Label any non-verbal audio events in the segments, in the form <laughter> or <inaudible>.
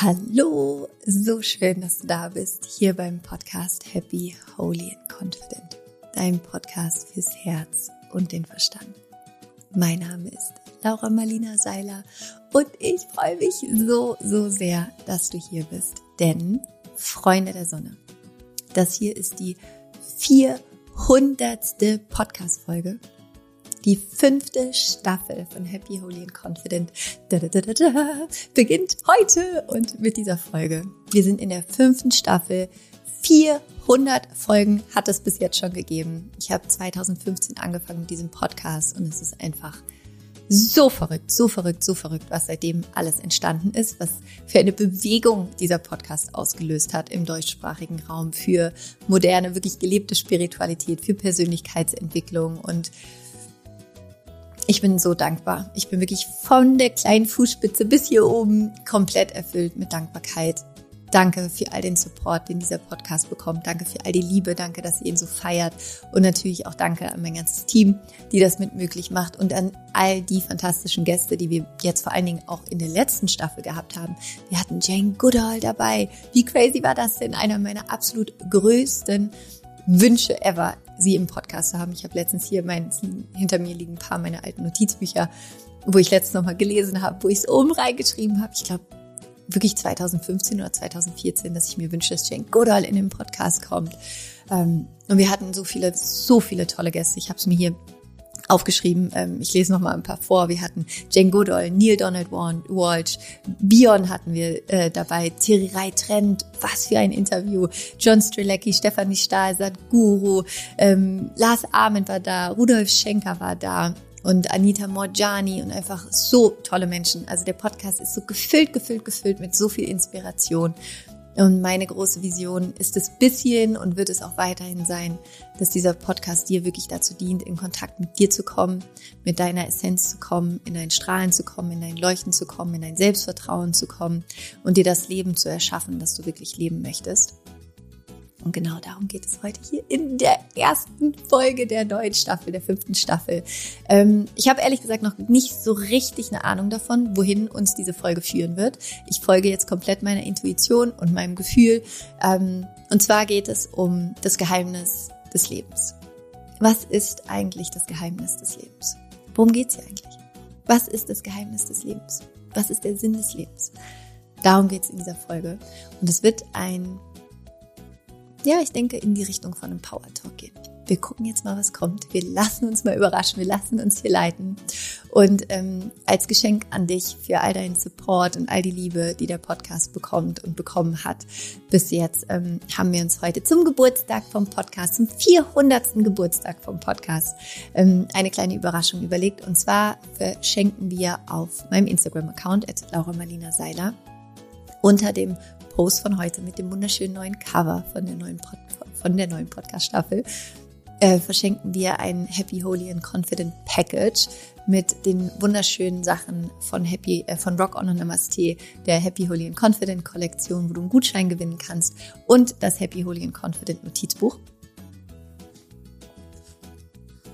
Hallo, so schön, dass du da bist, hier beim Podcast Happy, Holy and Confident, dein Podcast fürs Herz und den Verstand. Mein Name ist Laura Marlina Seiler und ich freue mich so, so sehr, dass du hier bist, denn Freunde der Sonne, das hier ist die 400. Podcast-Folge die fünfte Staffel von Happy, Holy and Confident da, da, da, beginnt heute und mit dieser Folge. Wir sind in der fünften Staffel. 400 Folgen hat es bis jetzt schon gegeben. Ich habe 2015 angefangen mit diesem Podcast und es ist einfach so verrückt, so verrückt, so verrückt, was seitdem alles entstanden ist, was für eine Bewegung dieser Podcast ausgelöst hat im deutschsprachigen Raum für moderne, wirklich gelebte Spiritualität, für Persönlichkeitsentwicklung und ich bin so dankbar. Ich bin wirklich von der kleinen Fußspitze bis hier oben komplett erfüllt mit Dankbarkeit. Danke für all den Support, den dieser Podcast bekommt. Danke für all die Liebe. Danke, dass ihr ihn so feiert. Und natürlich auch danke an mein ganzes Team, die das mit möglich macht und an all die fantastischen Gäste, die wir jetzt vor allen Dingen auch in der letzten Staffel gehabt haben. Wir hatten Jane Goodall dabei. Wie crazy war das denn? Einer meiner absolut größten Wünsche ever, sie im Podcast zu haben. Ich habe letztens hier mein, hinter mir liegen ein paar meiner alten Notizbücher, wo ich letztens nochmal gelesen habe, wo ich es oben reingeschrieben habe. Ich glaube, wirklich 2015 oder 2014, dass ich mir wünsche, dass Jane Goodall in den Podcast kommt. Ähm, und wir hatten so viele, so viele tolle Gäste. Ich habe es mir hier aufgeschrieben. Ähm, ich lese noch mal ein paar vor. Wir hatten Jane Goodall, Neil Donald Walsh, Bion hatten wir äh, dabei, Thierry Rai Trent, was für ein Interview. John Strelecki, Stefanie Stahl, Sadhguru, ähm, Lars Ahmed war da, Rudolf Schenker war da und Anita Morjani und einfach so tolle Menschen. Also der Podcast ist so gefüllt, gefüllt, gefüllt mit so viel Inspiration. Und meine große Vision ist es bisschen und wird es auch weiterhin sein, dass dieser Podcast dir wirklich dazu dient, in Kontakt mit dir zu kommen, mit deiner Essenz zu kommen, in dein Strahlen zu kommen, in dein Leuchten zu kommen, in dein Selbstvertrauen zu kommen und dir das Leben zu erschaffen, das du wirklich leben möchtest. Und genau darum geht es heute hier in der ersten Folge der neuen Staffel, der fünften Staffel. Ähm, ich habe ehrlich gesagt noch nicht so richtig eine Ahnung davon, wohin uns diese Folge führen wird. Ich folge jetzt komplett meiner Intuition und meinem Gefühl. Ähm, und zwar geht es um das Geheimnis des Lebens. Was ist eigentlich das Geheimnis des Lebens? Worum geht es hier eigentlich? Was ist das Geheimnis des Lebens? Was ist der Sinn des Lebens? Darum geht es in dieser Folge. Und es wird ein ja, ich denke, in die Richtung von einem Power Talk gehen. Wir gucken jetzt mal, was kommt. Wir lassen uns mal überraschen. Wir lassen uns hier leiten. Und ähm, als Geschenk an dich für all deinen Support und all die Liebe, die der Podcast bekommt und bekommen hat bis jetzt, ähm, haben wir uns heute zum Geburtstag vom Podcast, zum 400. Geburtstag vom Podcast, ähm, eine kleine Überraschung überlegt. Und zwar verschenken wir auf meinem Instagram-Account, Laura Marlina Seiler, unter dem Post von heute mit dem wunderschönen neuen Cover von der neuen, Pod von der neuen Podcast-Staffel äh, verschenken wir ein Happy, Holy and Confident Package mit den wunderschönen Sachen von Happy, äh, von Rock On und Namaste, der Happy, Holy and Confident Kollektion, wo du einen Gutschein gewinnen kannst und das Happy, Holy and Confident Notizbuch.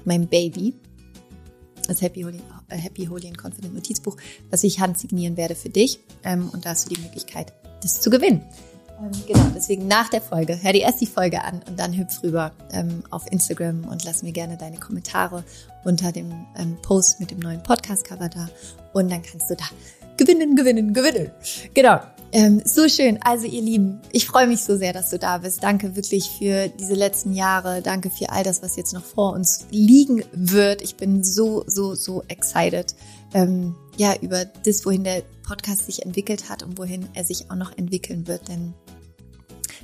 Mein Baby, das Happy, Holy, äh, Happy, Holy and Confident Notizbuch, das ich handsignieren werde für dich. Ähm, und da hast du die Möglichkeit, das zu gewinnen. Ähm, genau, deswegen nach der Folge, hör dir erst die Folge an und dann hüpf rüber ähm, auf Instagram und lass mir gerne deine Kommentare unter dem ähm, Post mit dem neuen Podcast-Cover da und dann kannst du da gewinnen, gewinnen, gewinnen. Genau. Ähm, so schön. Also ihr Lieben, ich freue mich so sehr, dass du da bist. Danke wirklich für diese letzten Jahre. Danke für all das, was jetzt noch vor uns liegen wird. Ich bin so, so, so excited. Ähm, ja, über das, wohin der Podcast sich entwickelt hat und wohin er sich auch noch entwickeln wird, denn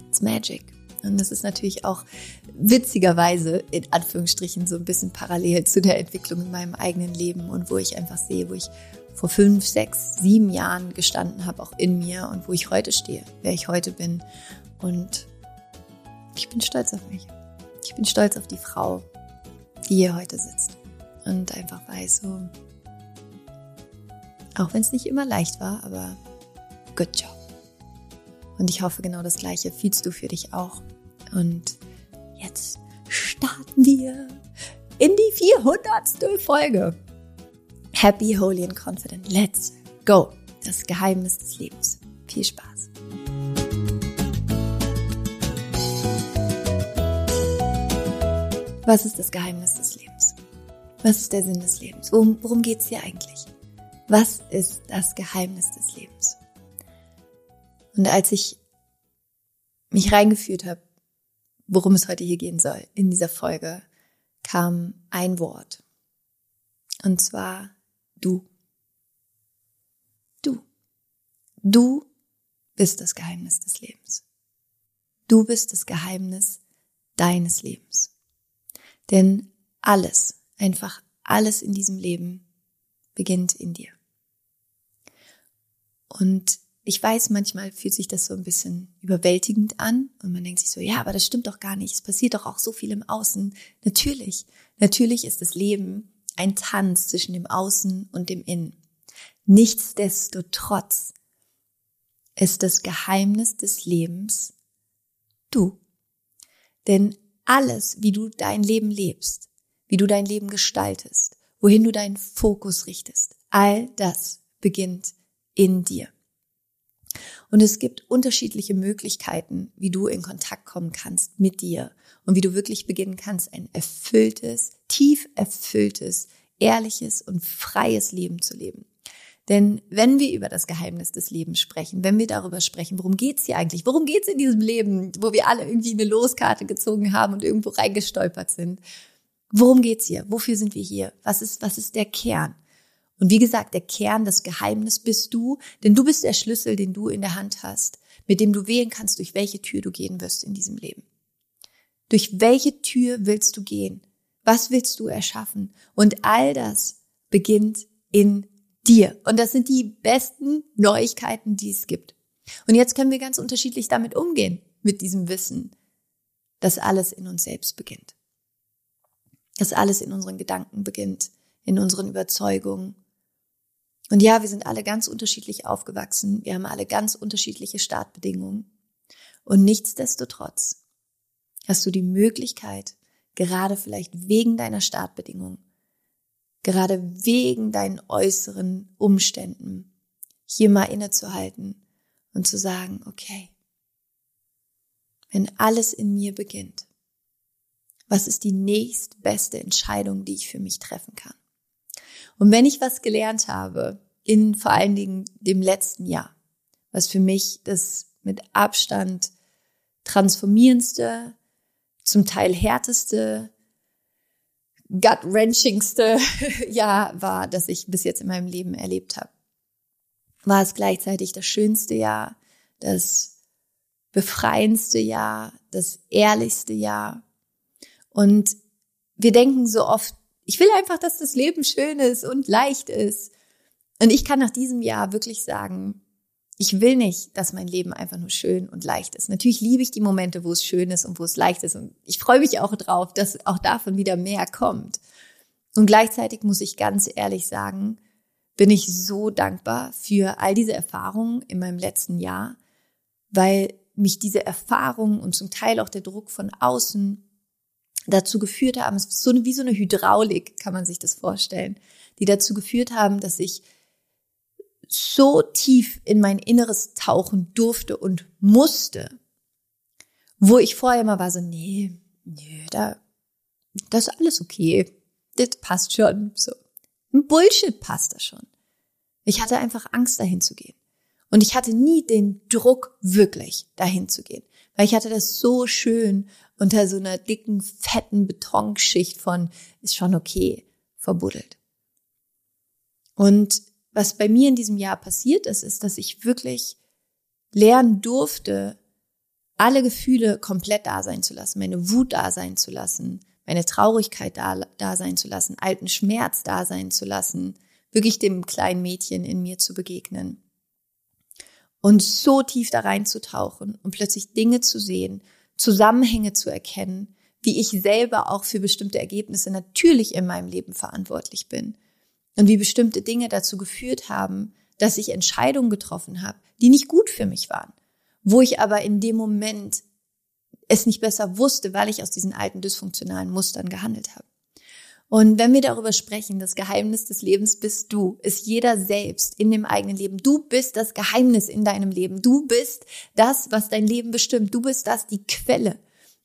it's magic. Und das ist natürlich auch witzigerweise in Anführungsstrichen so ein bisschen parallel zu der Entwicklung in meinem eigenen Leben und wo ich einfach sehe, wo ich vor fünf, sechs, sieben Jahren gestanden habe, auch in mir und wo ich heute stehe, wer ich heute bin. Und ich bin stolz auf mich. Ich bin stolz auf die Frau, die hier heute sitzt und einfach weiß, so, auch wenn es nicht immer leicht war, aber good job. Und ich hoffe, genau das Gleiche fühlst du für dich auch. Und jetzt starten wir in die 400. Folge. Happy, holy and confident. Let's go. Das Geheimnis des Lebens. Viel Spaß! Was ist das Geheimnis des Lebens? Was ist der Sinn des Lebens? Worum, worum geht es hier eigentlich? Was ist das Geheimnis des Lebens? Und als ich mich reingeführt habe, worum es heute hier gehen soll, in dieser Folge, kam ein Wort. Und zwar du. Du. Du bist das Geheimnis des Lebens. Du bist das Geheimnis deines Lebens. Denn alles, einfach alles in diesem Leben beginnt in dir. Und ich weiß, manchmal fühlt sich das so ein bisschen überwältigend an und man denkt sich so, ja, aber das stimmt doch gar nicht. Es passiert doch auch so viel im Außen. Natürlich, natürlich ist das Leben ein Tanz zwischen dem Außen und dem Innen. Nichtsdestotrotz ist das Geheimnis des Lebens du. Denn alles, wie du dein Leben lebst, wie du dein Leben gestaltest, wohin du deinen Fokus richtest, all das beginnt in dir. Und es gibt unterschiedliche Möglichkeiten, wie du in Kontakt kommen kannst mit dir und wie du wirklich beginnen kannst, ein erfülltes, tief erfülltes, ehrliches und freies Leben zu leben. Denn wenn wir über das Geheimnis des Lebens sprechen, wenn wir darüber sprechen, worum geht's hier eigentlich? Worum geht's in diesem Leben, wo wir alle irgendwie eine Loskarte gezogen haben und irgendwo reingestolpert sind? Worum geht's hier? Wofür sind wir hier? Was ist, was ist der Kern? Und wie gesagt, der Kern, das Geheimnis bist du, denn du bist der Schlüssel, den du in der Hand hast, mit dem du wählen kannst, durch welche Tür du gehen wirst in diesem Leben. Durch welche Tür willst du gehen? Was willst du erschaffen? Und all das beginnt in dir. Und das sind die besten Neuigkeiten, die es gibt. Und jetzt können wir ganz unterschiedlich damit umgehen, mit diesem Wissen, dass alles in uns selbst beginnt. Dass alles in unseren Gedanken beginnt, in unseren Überzeugungen. Und ja, wir sind alle ganz unterschiedlich aufgewachsen. Wir haben alle ganz unterschiedliche Startbedingungen. Und nichtsdestotrotz hast du die Möglichkeit, gerade vielleicht wegen deiner Startbedingungen, gerade wegen deinen äußeren Umständen, hier mal innezuhalten und zu sagen, okay, wenn alles in mir beginnt, was ist die nächstbeste Entscheidung, die ich für mich treffen kann? Und wenn ich was gelernt habe, in vor allen Dingen dem letzten Jahr, was für mich das mit Abstand transformierendste, zum Teil härteste, gut-wrenchingste <laughs> Jahr war, das ich bis jetzt in meinem Leben erlebt habe. War es gleichzeitig das schönste Jahr, das befreiendste Jahr, das ehrlichste Jahr. Und wir denken so oft, ich will einfach, dass das Leben schön ist und leicht ist. Und ich kann nach diesem Jahr wirklich sagen, ich will nicht, dass mein Leben einfach nur schön und leicht ist. Natürlich liebe ich die Momente, wo es schön ist und wo es leicht ist. Und ich freue mich auch drauf, dass auch davon wieder mehr kommt. Und gleichzeitig muss ich ganz ehrlich sagen, bin ich so dankbar für all diese Erfahrungen in meinem letzten Jahr, weil mich diese Erfahrungen und zum Teil auch der Druck von außen dazu geführt haben, es ist so wie so eine Hydraulik, kann man sich das vorstellen, die dazu geführt haben, dass ich so tief in mein Inneres tauchen durfte und musste, wo ich vorher mal war so, nee, nee, da, das ist alles okay. Das passt schon. So. Bullshit passt das schon. Ich hatte einfach Angst, dahin zu gehen. Und ich hatte nie den Druck, wirklich dahin zu gehen. Weil ich hatte das so schön unter so einer dicken, fetten Betonschicht von, ist schon okay, verbuddelt. Und was bei mir in diesem Jahr passiert ist, ist, dass ich wirklich lernen durfte, alle Gefühle komplett da sein zu lassen, meine Wut da sein zu lassen, meine Traurigkeit da, da sein zu lassen, alten Schmerz da sein zu lassen, wirklich dem kleinen Mädchen in mir zu begegnen. Und so tief da reinzutauchen und plötzlich Dinge zu sehen, Zusammenhänge zu erkennen, wie ich selber auch für bestimmte Ergebnisse natürlich in meinem Leben verantwortlich bin und wie bestimmte Dinge dazu geführt haben, dass ich Entscheidungen getroffen habe, die nicht gut für mich waren, wo ich aber in dem Moment es nicht besser wusste, weil ich aus diesen alten dysfunktionalen Mustern gehandelt habe. Und wenn wir darüber sprechen, das Geheimnis des Lebens bist du, ist jeder selbst in dem eigenen Leben. Du bist das Geheimnis in deinem Leben. Du bist das, was dein Leben bestimmt. Du bist das, die Quelle.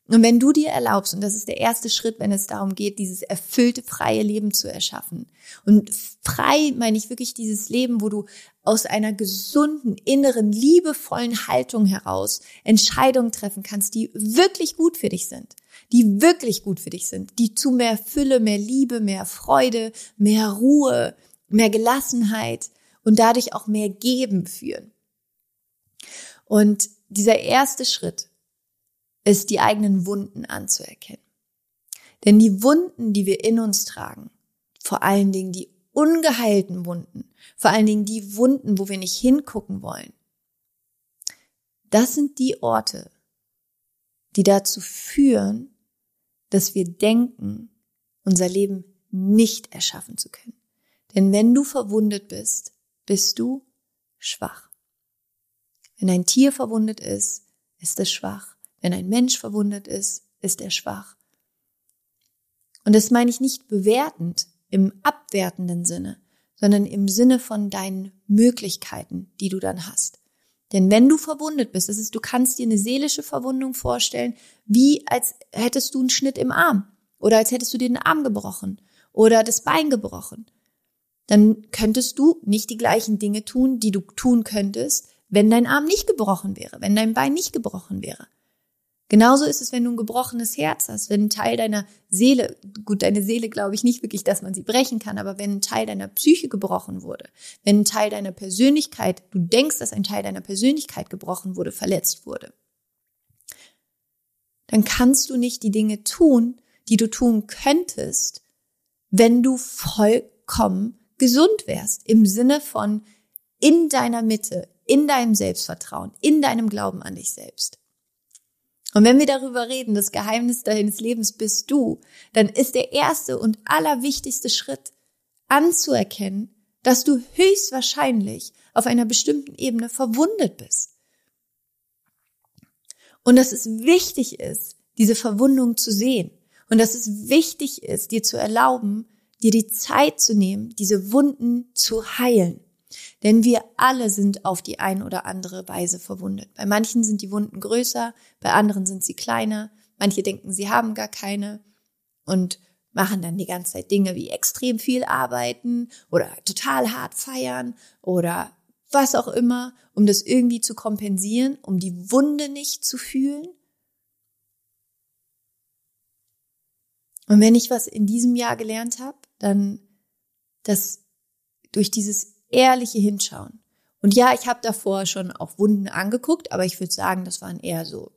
Und wenn du dir erlaubst, und das ist der erste Schritt, wenn es darum geht, dieses erfüllte, freie Leben zu erschaffen. Und frei meine ich wirklich dieses Leben, wo du aus einer gesunden, inneren, liebevollen Haltung heraus Entscheidungen treffen kannst, die wirklich gut für dich sind die wirklich gut für dich sind, die zu mehr Fülle, mehr Liebe, mehr Freude, mehr Ruhe, mehr Gelassenheit und dadurch auch mehr Geben führen. Und dieser erste Schritt ist, die eigenen Wunden anzuerkennen. Denn die Wunden, die wir in uns tragen, vor allen Dingen die ungeheilten Wunden, vor allen Dingen die Wunden, wo wir nicht hingucken wollen, das sind die Orte, die dazu führen, dass wir denken, unser Leben nicht erschaffen zu können. Denn wenn du verwundet bist, bist du schwach. Wenn ein Tier verwundet ist, ist es schwach. Wenn ein Mensch verwundet ist, ist er schwach. Und das meine ich nicht bewertend im abwertenden Sinne, sondern im Sinne von deinen Möglichkeiten, die du dann hast. Denn wenn du verwundet bist, das ist, du kannst dir eine seelische Verwundung vorstellen, wie als hättest du einen Schnitt im Arm oder als hättest du dir den Arm gebrochen oder das Bein gebrochen. Dann könntest du nicht die gleichen Dinge tun, die du tun könntest, wenn dein Arm nicht gebrochen wäre, wenn dein Bein nicht gebrochen wäre. Genauso ist es, wenn du ein gebrochenes Herz hast, wenn ein Teil deiner Seele, gut, deine Seele glaube ich nicht wirklich, dass man sie brechen kann, aber wenn ein Teil deiner Psyche gebrochen wurde, wenn ein Teil deiner Persönlichkeit, du denkst, dass ein Teil deiner Persönlichkeit gebrochen wurde, verletzt wurde, dann kannst du nicht die Dinge tun, die du tun könntest, wenn du vollkommen gesund wärst, im Sinne von in deiner Mitte, in deinem Selbstvertrauen, in deinem Glauben an dich selbst. Und wenn wir darüber reden, das Geheimnis deines Lebens bist du, dann ist der erste und allerwichtigste Schritt anzuerkennen, dass du höchstwahrscheinlich auf einer bestimmten Ebene verwundet bist. Und dass es wichtig ist, diese Verwundung zu sehen. Und dass es wichtig ist, dir zu erlauben, dir die Zeit zu nehmen, diese Wunden zu heilen. Denn wir alle sind auf die ein oder andere Weise verwundet. Bei manchen sind die Wunden größer, bei anderen sind sie kleiner, manche denken, sie haben gar keine und machen dann die ganze Zeit Dinge wie extrem viel arbeiten oder total hart feiern oder was auch immer, um das irgendwie zu kompensieren, um die Wunde nicht zu fühlen. Und wenn ich was in diesem Jahr gelernt habe, dann, dass durch dieses ehrliche Hinschauen. Und ja, ich habe davor schon auch Wunden angeguckt, aber ich würde sagen, das waren eher so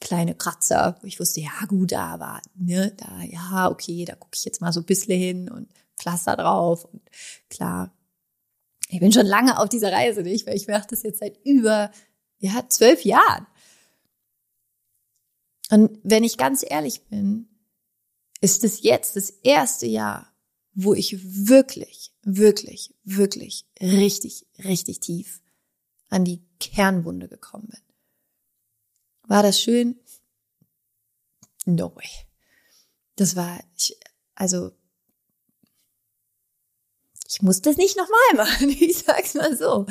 kleine Kratzer, wo ich wusste, ja gut, da war, ne, da, ja, okay, da gucke ich jetzt mal so ein bisschen hin und Pflaster drauf und klar. Ich bin schon lange auf dieser Reise, nicht? Weil ich mache das jetzt seit über, ja, zwölf Jahren. Und wenn ich ganz ehrlich bin, ist es jetzt das erste Jahr, wo ich wirklich, wirklich, wirklich richtig, richtig tief an die Kernwunde gekommen bin. War das schön? No way. Das war, ich, also, ich muss das nicht nochmal machen, <laughs> ich sag's mal so.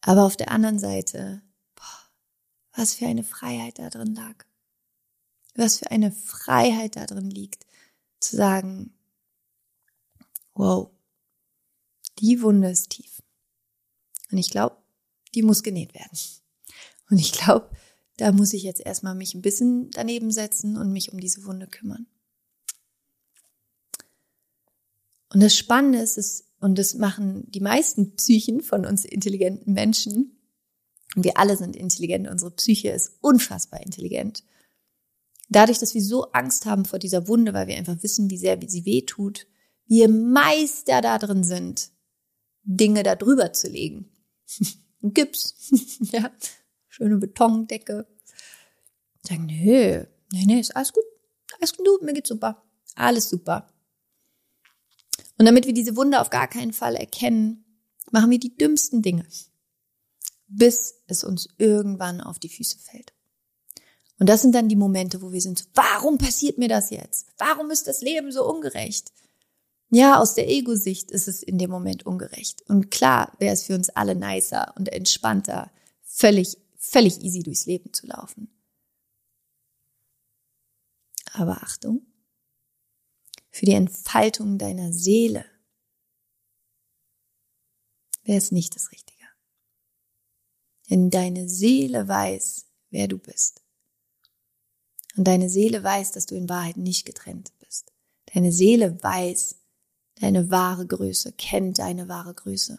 Aber auf der anderen Seite, boah, was für eine Freiheit da drin lag. Was für eine Freiheit da drin liegt, zu sagen, wow, die Wunde ist tief. Und ich glaube, die muss genäht werden. Und ich glaube, da muss ich jetzt erstmal mich ein bisschen daneben setzen und mich um diese Wunde kümmern. Und das Spannende ist, ist und das machen die meisten Psychen von uns intelligenten Menschen, und wir alle sind intelligent, unsere Psyche ist unfassbar intelligent. Dadurch, dass wir so Angst haben vor dieser Wunde, weil wir einfach wissen, wie sehr sie weh tut, wir Meister da drin sind, Dinge da drüber zu legen. <laughs> Gips, <laughs> ja, schöne Betondecke. Sagen, nö, nee, nee, ist alles gut. Alles gut, mir geht's super. Alles super. Und damit wir diese Wunde auf gar keinen Fall erkennen, machen wir die dümmsten Dinge, bis es uns irgendwann auf die Füße fällt. Und das sind dann die Momente, wo wir sind, so, warum passiert mir das jetzt? Warum ist das Leben so ungerecht? Ja, aus der Ego-Sicht ist es in dem Moment ungerecht. Und klar wäre es für uns alle nicer und entspannter, völlig, völlig easy durchs Leben zu laufen. Aber Achtung, für die Entfaltung deiner Seele wäre es nicht das Richtige. Denn deine Seele weiß, wer du bist. Und deine Seele weiß, dass du in Wahrheit nicht getrennt bist. Deine Seele weiß deine wahre Größe, kennt deine wahre Größe.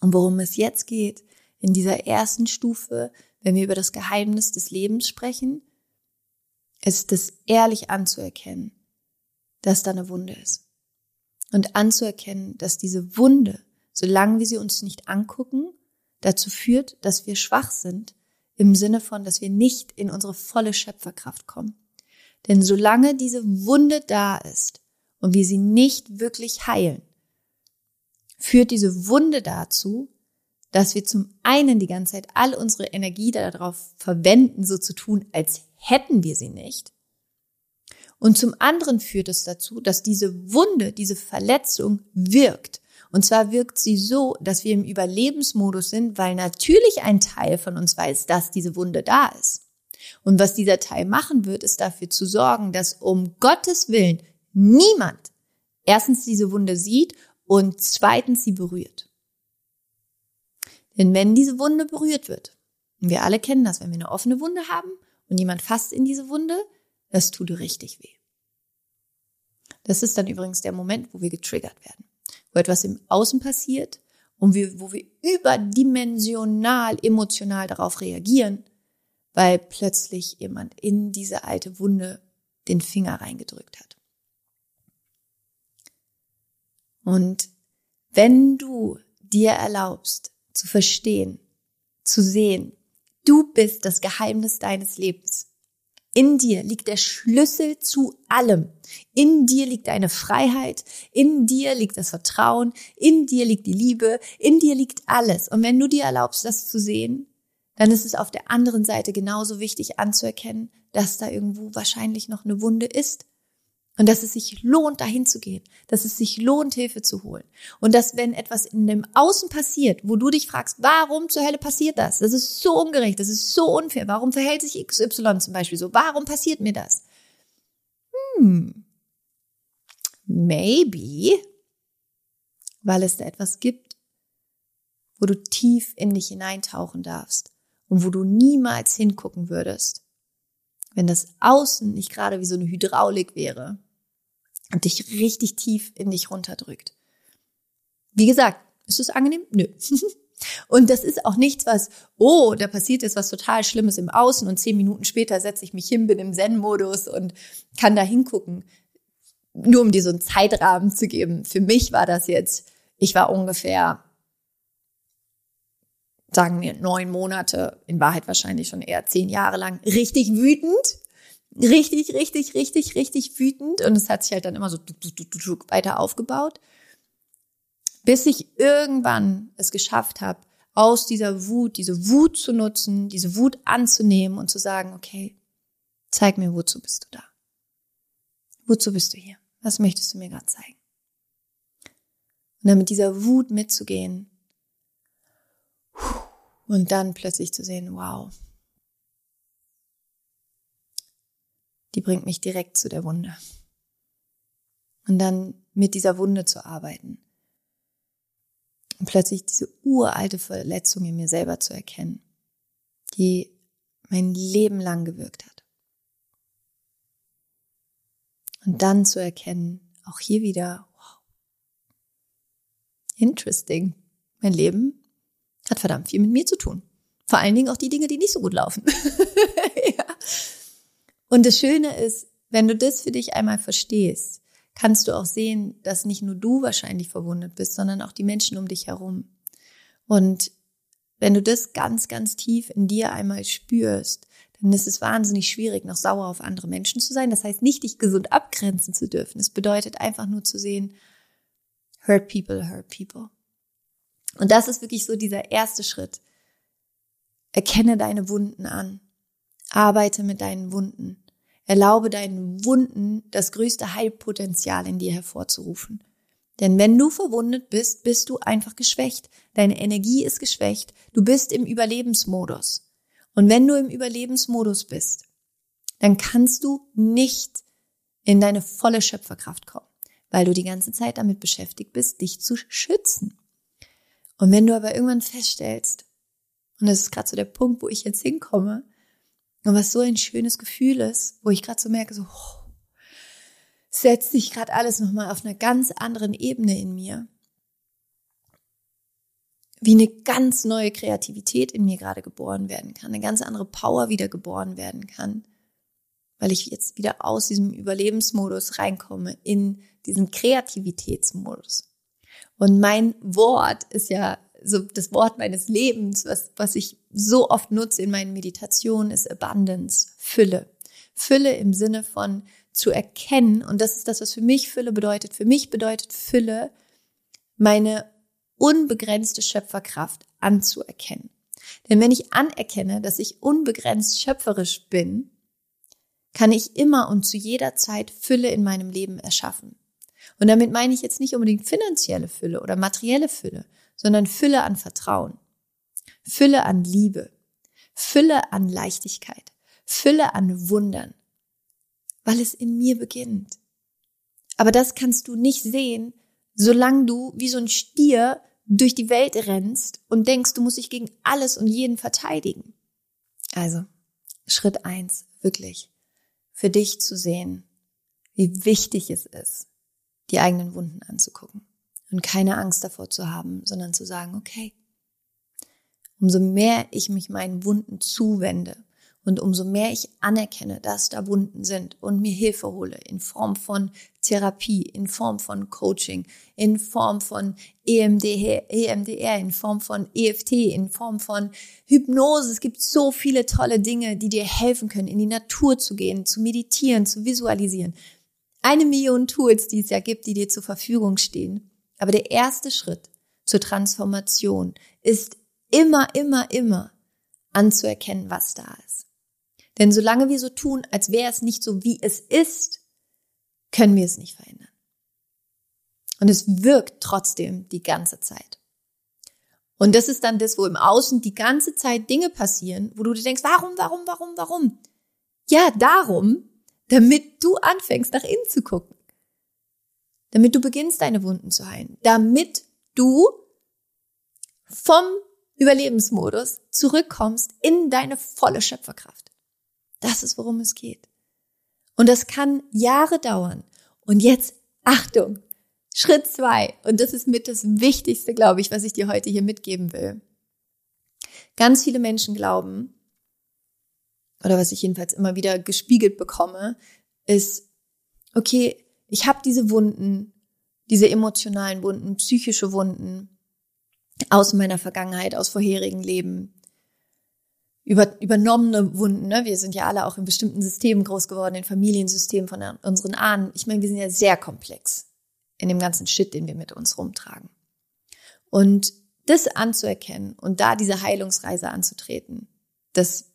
Und worum es jetzt geht, in dieser ersten Stufe, wenn wir über das Geheimnis des Lebens sprechen, ist es ehrlich anzuerkennen, dass da eine Wunde ist. Und anzuerkennen, dass diese Wunde, solange wir sie uns nicht angucken, dazu führt, dass wir schwach sind, im Sinne von, dass wir nicht in unsere volle Schöpferkraft kommen. Denn solange diese Wunde da ist und wir sie nicht wirklich heilen, führt diese Wunde dazu, dass wir zum einen die ganze Zeit all unsere Energie darauf verwenden, so zu tun, als hätten wir sie nicht. Und zum anderen führt es dazu, dass diese Wunde, diese Verletzung wirkt. Und zwar wirkt sie so, dass wir im Überlebensmodus sind, weil natürlich ein Teil von uns weiß, dass diese Wunde da ist. Und was dieser Teil machen wird, ist dafür zu sorgen, dass um Gottes Willen niemand erstens diese Wunde sieht und zweitens sie berührt. Denn wenn diese Wunde berührt wird, und wir alle kennen das, wenn wir eine offene Wunde haben und jemand fasst in diese Wunde, das tut richtig weh. Das ist dann übrigens der Moment, wo wir getriggert werden, wo etwas im Außen passiert und wir, wo wir überdimensional emotional darauf reagieren, weil plötzlich jemand in diese alte Wunde den Finger reingedrückt hat. Und wenn du dir erlaubst zu verstehen, zu sehen, du bist das Geheimnis deines Lebens. In dir liegt der Schlüssel zu allem. In dir liegt deine Freiheit, in dir liegt das Vertrauen, in dir liegt die Liebe, in dir liegt alles. Und wenn du dir erlaubst, das zu sehen, dann ist es auf der anderen Seite genauso wichtig anzuerkennen, dass da irgendwo wahrscheinlich noch eine Wunde ist und dass es sich lohnt, dahin zu gehen, dass es sich lohnt, Hilfe zu holen. Und dass wenn etwas in dem Außen passiert, wo du dich fragst, warum zur Hölle passiert das? Das ist so ungerecht, das ist so unfair. Warum verhält sich XY zum Beispiel so? Warum passiert mir das? Hm. Maybe, weil es da etwas gibt, wo du tief in dich hineintauchen darfst und wo du niemals hingucken würdest, wenn das Außen nicht gerade wie so eine Hydraulik wäre, und dich richtig tief in dich runterdrückt. Wie gesagt, ist es angenehm? Nö. <laughs> Und das ist auch nichts, was, oh, da passiert jetzt was total Schlimmes im Außen und zehn Minuten später setze ich mich hin, bin im Zen-Modus und kann da hingucken. Nur um dir so einen Zeitrahmen zu geben. Für mich war das jetzt, ich war ungefähr, sagen wir, neun Monate, in Wahrheit wahrscheinlich schon eher zehn Jahre lang, richtig wütend richtig, richtig, richtig, richtig wütend und es hat sich halt dann immer so weiter aufgebaut, bis ich irgendwann es geschafft habe, aus dieser Wut, diese Wut zu nutzen, diese Wut anzunehmen und zu sagen, okay, zeig mir, wozu bist du da? Wozu bist du hier? Was möchtest du mir gerade zeigen? Und dann mit dieser Wut mitzugehen und dann plötzlich zu sehen, wow, die bringt mich direkt zu der Wunde. Und dann mit dieser Wunde zu arbeiten. Und plötzlich diese uralte Verletzung in mir selber zu erkennen, die mein Leben lang gewirkt hat. Und dann zu erkennen, auch hier wieder, wow, interesting. Mein Leben hat verdammt viel mit mir zu tun. Vor allen Dingen auch die Dinge, die nicht so gut laufen. <laughs> Und das Schöne ist, wenn du das für dich einmal verstehst, kannst du auch sehen, dass nicht nur du wahrscheinlich verwundet bist, sondern auch die Menschen um dich herum. Und wenn du das ganz, ganz tief in dir einmal spürst, dann ist es wahnsinnig schwierig, noch sauer auf andere Menschen zu sein. Das heißt nicht, dich gesund abgrenzen zu dürfen. Es bedeutet einfach nur zu sehen, hurt people, hurt people. Und das ist wirklich so dieser erste Schritt. Erkenne deine Wunden an Arbeite mit deinen Wunden. Erlaube deinen Wunden das größte Heilpotenzial in dir hervorzurufen. Denn wenn du verwundet bist, bist du einfach geschwächt. Deine Energie ist geschwächt. Du bist im Überlebensmodus. Und wenn du im Überlebensmodus bist, dann kannst du nicht in deine volle Schöpferkraft kommen, weil du die ganze Zeit damit beschäftigt bist, dich zu schützen. Und wenn du aber irgendwann feststellst, und das ist gerade so der Punkt, wo ich jetzt hinkomme, und was so ein schönes Gefühl ist, wo ich gerade so merke, so oh, setzt sich gerade alles nochmal auf einer ganz anderen Ebene in mir. Wie eine ganz neue Kreativität in mir gerade geboren werden kann, eine ganz andere Power wieder geboren werden kann, weil ich jetzt wieder aus diesem Überlebensmodus reinkomme in diesen Kreativitätsmodus. Und mein Wort ist ja so das Wort meines Lebens, was, was ich so oft nutze in meinen Meditationen, ist Abundance, Fülle. Fülle im Sinne von zu erkennen, und das ist das, was für mich Fülle bedeutet. Für mich bedeutet Fülle, meine unbegrenzte Schöpferkraft anzuerkennen. Denn wenn ich anerkenne, dass ich unbegrenzt schöpferisch bin, kann ich immer und zu jeder Zeit Fülle in meinem Leben erschaffen. Und damit meine ich jetzt nicht unbedingt finanzielle Fülle oder materielle Fülle, sondern Fülle an Vertrauen, Fülle an Liebe, Fülle an Leichtigkeit, Fülle an Wundern, weil es in mir beginnt. Aber das kannst du nicht sehen, solange du wie so ein Stier durch die Welt rennst und denkst, du musst dich gegen alles und jeden verteidigen. Also, Schritt eins, wirklich, für dich zu sehen, wie wichtig es ist, die eigenen Wunden anzugucken und keine Angst davor zu haben, sondern zu sagen, okay, umso mehr ich mich meinen Wunden zuwende und umso mehr ich anerkenne, dass da Wunden sind und mir Hilfe hole in Form von Therapie, in Form von Coaching, in Form von EMDR, EMDR, in Form von EFT, in Form von Hypnose. Es gibt so viele tolle Dinge, die dir helfen können, in die Natur zu gehen, zu meditieren, zu visualisieren. Eine Million Tools, die es ja gibt, die dir zur Verfügung stehen. Aber der erste Schritt zur Transformation ist immer, immer, immer anzuerkennen, was da ist. Denn solange wir so tun, als wäre es nicht so, wie es ist, können wir es nicht verändern. Und es wirkt trotzdem die ganze Zeit. Und das ist dann das, wo im Außen die ganze Zeit Dinge passieren, wo du dir denkst, warum, warum, warum, warum? Ja, darum, damit du anfängst, nach innen zu gucken damit du beginnst, deine Wunden zu heilen, damit du vom Überlebensmodus zurückkommst in deine volle Schöpferkraft. Das ist, worum es geht. Und das kann Jahre dauern. Und jetzt, Achtung, Schritt zwei. Und das ist mit das Wichtigste, glaube ich, was ich dir heute hier mitgeben will. Ganz viele Menschen glauben, oder was ich jedenfalls immer wieder gespiegelt bekomme, ist, okay, ich habe diese Wunden, diese emotionalen Wunden, psychische Wunden aus meiner Vergangenheit, aus vorherigen Leben, über, übernommene Wunden. Ne? Wir sind ja alle auch in bestimmten Systemen groß geworden, in Familiensystemen von unseren Ahnen. Ich meine, wir sind ja sehr komplex in dem ganzen Shit, den wir mit uns rumtragen. Und das anzuerkennen und da diese Heilungsreise anzutreten, das,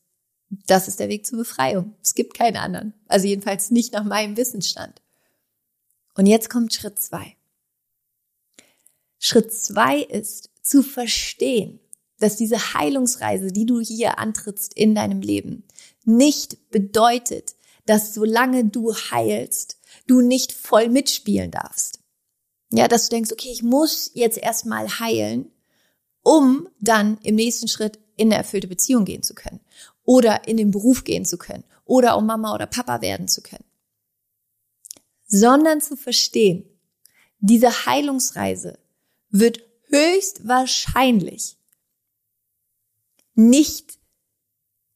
das ist der Weg zur Befreiung. Es gibt keinen anderen. Also jedenfalls nicht nach meinem Wissensstand. Und jetzt kommt Schritt zwei. Schritt zwei ist zu verstehen, dass diese Heilungsreise, die du hier antrittst in deinem Leben, nicht bedeutet, dass solange du heilst, du nicht voll mitspielen darfst. Ja, dass du denkst, okay, ich muss jetzt erstmal heilen, um dann im nächsten Schritt in eine erfüllte Beziehung gehen zu können oder in den Beruf gehen zu können oder um Mama oder Papa werden zu können sondern zu verstehen, diese Heilungsreise wird höchstwahrscheinlich nicht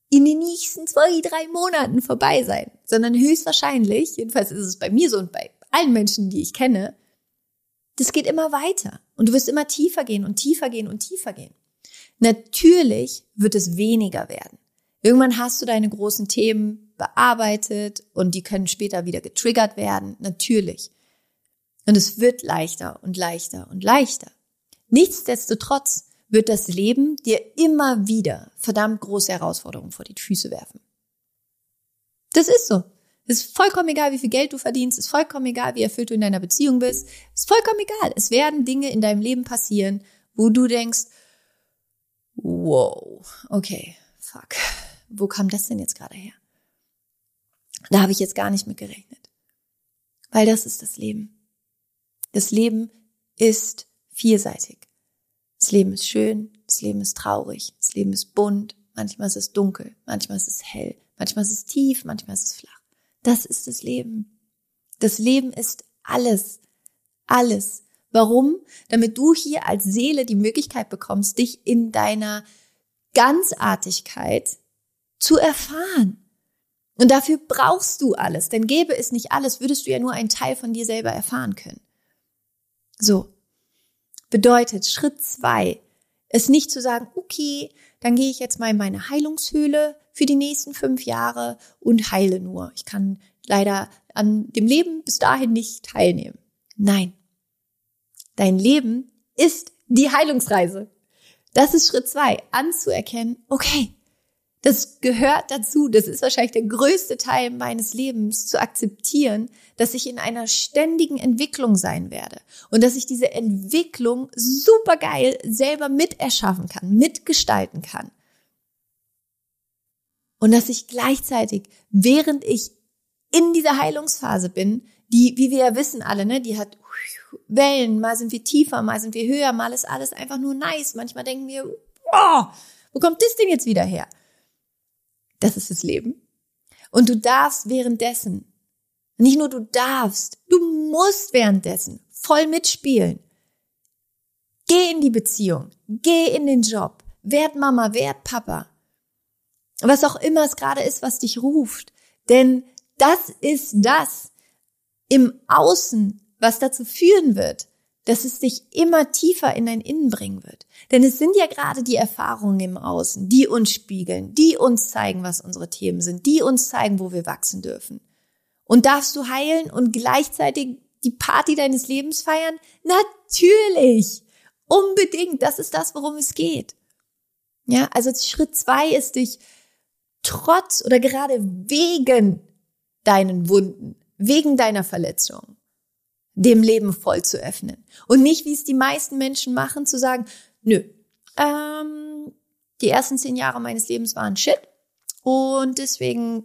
in den nächsten zwei, drei Monaten vorbei sein, sondern höchstwahrscheinlich, jedenfalls ist es bei mir so und bei allen Menschen, die ich kenne, das geht immer weiter und du wirst immer tiefer gehen und tiefer gehen und tiefer gehen. Natürlich wird es weniger werden. Irgendwann hast du deine großen Themen bearbeitet und die können später wieder getriggert werden, natürlich. Und es wird leichter und leichter und leichter. Nichtsdestotrotz wird das Leben dir immer wieder verdammt große Herausforderungen vor die Füße werfen. Das ist so. Es ist vollkommen egal, wie viel Geld du verdienst. Ist vollkommen egal, wie erfüllt du in deiner Beziehung bist. Es ist vollkommen egal. Es werden Dinge in deinem Leben passieren, wo du denkst, wow, okay, fuck. Wo kam das denn jetzt gerade her? Da habe ich jetzt gar nicht mit gerechnet. Weil das ist das Leben. Das Leben ist vielseitig. Das Leben ist schön, das Leben ist traurig, das Leben ist bunt, manchmal ist es dunkel, manchmal ist es hell, manchmal ist es tief, manchmal ist es flach. Das ist das Leben. Das Leben ist alles, alles. Warum? Damit du hier als Seele die Möglichkeit bekommst, dich in deiner Ganzartigkeit zu erfahren. Und dafür brauchst du alles, denn gäbe es nicht alles, würdest du ja nur einen Teil von dir selber erfahren können. So. Bedeutet Schritt zwei, es nicht zu sagen, okay, dann gehe ich jetzt mal in meine Heilungshöhle für die nächsten fünf Jahre und heile nur. Ich kann leider an dem Leben bis dahin nicht teilnehmen. Nein. Dein Leben ist die Heilungsreise. Das ist Schritt zwei, anzuerkennen, okay, das gehört dazu. Das ist wahrscheinlich der größte Teil meines Lebens, zu akzeptieren, dass ich in einer ständigen Entwicklung sein werde und dass ich diese Entwicklung super geil selber miterschaffen kann, mitgestalten kann. Und dass ich gleichzeitig, während ich in dieser Heilungsphase bin, die, wie wir ja wissen alle, ne, die hat Wellen, mal sind wir tiefer, mal sind wir höher, mal ist alles einfach nur nice. Manchmal denken wir, oh, wo kommt das denn jetzt wieder her? Das ist das Leben. Und du darfst währenddessen, nicht nur du darfst, du musst währenddessen voll mitspielen. Geh in die Beziehung, geh in den Job, werd Mama, werd Papa. Was auch immer es gerade ist, was dich ruft. Denn das ist das im Außen, was dazu führen wird, dass es dich immer tiefer in dein Innen bringen wird. Denn es sind ja gerade die Erfahrungen im Außen, die uns spiegeln, die uns zeigen, was unsere Themen sind, die uns zeigen, wo wir wachsen dürfen. Und darfst du heilen und gleichzeitig die Party deines Lebens feiern? Natürlich! Unbedingt! Das ist das, worum es geht. Ja, also Schritt zwei ist dich trotz oder gerade wegen deinen Wunden, wegen deiner Verletzung, dem Leben voll zu öffnen. Und nicht, wie es die meisten Menschen machen, zu sagen, nö, ähm, die ersten zehn Jahre meines Lebens waren Shit und deswegen